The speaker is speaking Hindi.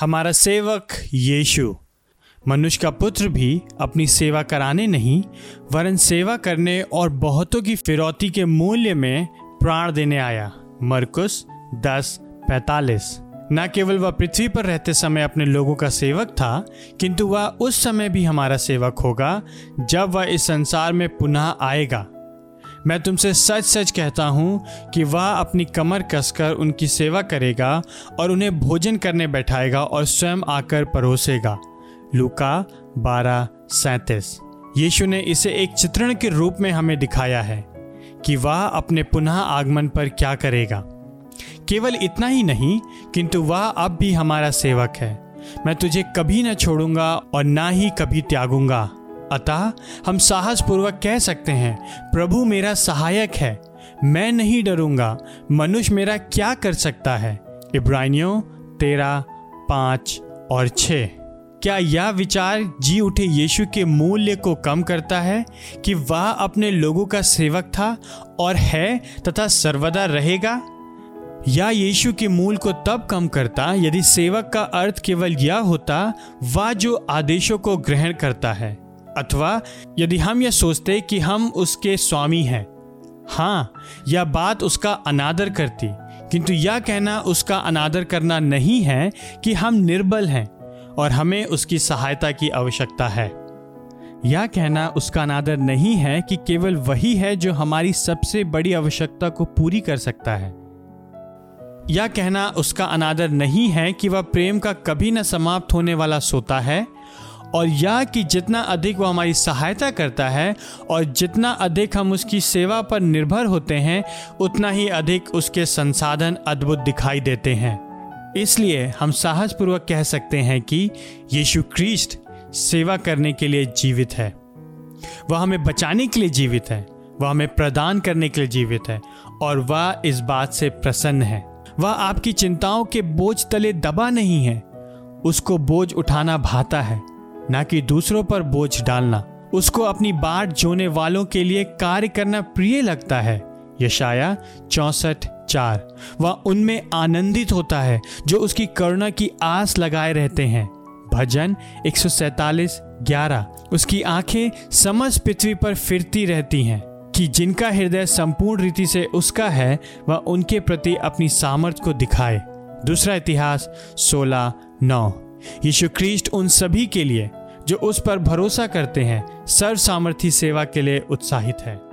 हमारा सेवक यीशु। मनुष्य का पुत्र भी अपनी सेवा कराने नहीं, वरन सेवा करने और बहुतों की फिरौती के मूल्य में प्राण देने आया। मरकुस दस पैतालीस। न केवल वह पृथ्वी पर रहते समय अपने लोगों का सेवक था, किंतु वह उस समय भी हमारा सेवक होगा, जब वह इस संसार में पुनः आएगा। मैं तुमसे सच सच कहता हूँ कि वह अपनी कमर कसकर उनकी सेवा करेगा और उन्हें भोजन करने बैठाएगा और स्वयं आकर परोसेगा। लुका बारह, सैतीस। यीशु ने इसे एक चित्रण के रूप में हमें दिखाया है कि वह अपने पुनः आगमन पर क्या करेगा। केवल इतना ही नहीं, किंतु वह अब भी हमारा सेवक है। मैं तुझे कभी न छोड़ूँगा और ना ही कभी त्यागूँगा। अतः हम साहस पूर्वक कह सकते हैं, प्रभु मेरा सहायक है, मैं नहीं डरूँगा, मनुष्य मेरा क्या कर सकता है? इब्रानियों तेरह, पाँच और छ क्या यह विचार जी उठे यीशु के मूल्य को कम करता है कि वह अपने लोगों का सेवक था और है तथा सर्वदा रहेगा? या यीशु के मूल को तब कम करता यदि सेवक का अर्थ केवल यह होता, वह जो आदेशों को ग्रहण करता है? अथवा यदि हम यह सोचते कि हम उसके स्वामी हैं हाँ यह बात उसका अनादर करती, किंतु यह कहना उसका अनादर करना नहीं है कि हम निर्बल हैं और हमें उसकी सहायता की आवश्यकता है। यह कहना उसका अनादर नहीं है कि केवल वही है जो हमारी सबसे बड़ी आवश्यकता को पूरी कर सकता है। यह कहना उसका अनादर नहीं है कि वह प्रेम का कभी न समाप्त होने वाला सोता है और यह कि जितना अधिक वह हमारी सहायता करता है और जितना अधिक हम उसकी सेवा पर निर्भर होते हैं, उतना ही अधिक उसके संसाधन अद्भुत दिखाई देते हैं। इसलिए हम साहसपूर्वक कह सकते हैं कि यीशु क्रिस्ट सेवा करने के लिए जीवित है। वह हमें बचाने के लिए जीवित है। वह हमें प्रदान करने के लिए जीवित है और वह इस बात से प्रसन्न है। वह आपकी चिंताओं के बोझ तले दबा नहीं है। उसको बोझ उठाना भाता है। ना कि दूसरों पर बोझ डालना। उसको अपनी बाट जोने वालों के लिए कार्य करना प्रिय लगता है। यशाया चौसठ चार। वह उनमें आनंदित होता है, जो उसकी करुणा की आस लगाए रहते हैं। भजन एक सौ सैतालीस ग्यारह। उसकी आँखें समझ पृथ्वी पर फिरती रहती हैं, कि जिनका हृदय संपूर्ण रीति से उसका है, वह उनके प्रति अपनी सामर्थ्य को दिखाए। दूसरा इतिहास सोलह नौ। यीशु क्रिस्ट उन सभी के लिए जो उस पर भरोसा करते हैं सर्व सामर्थ्य सेवा के लिए उत्साहित है।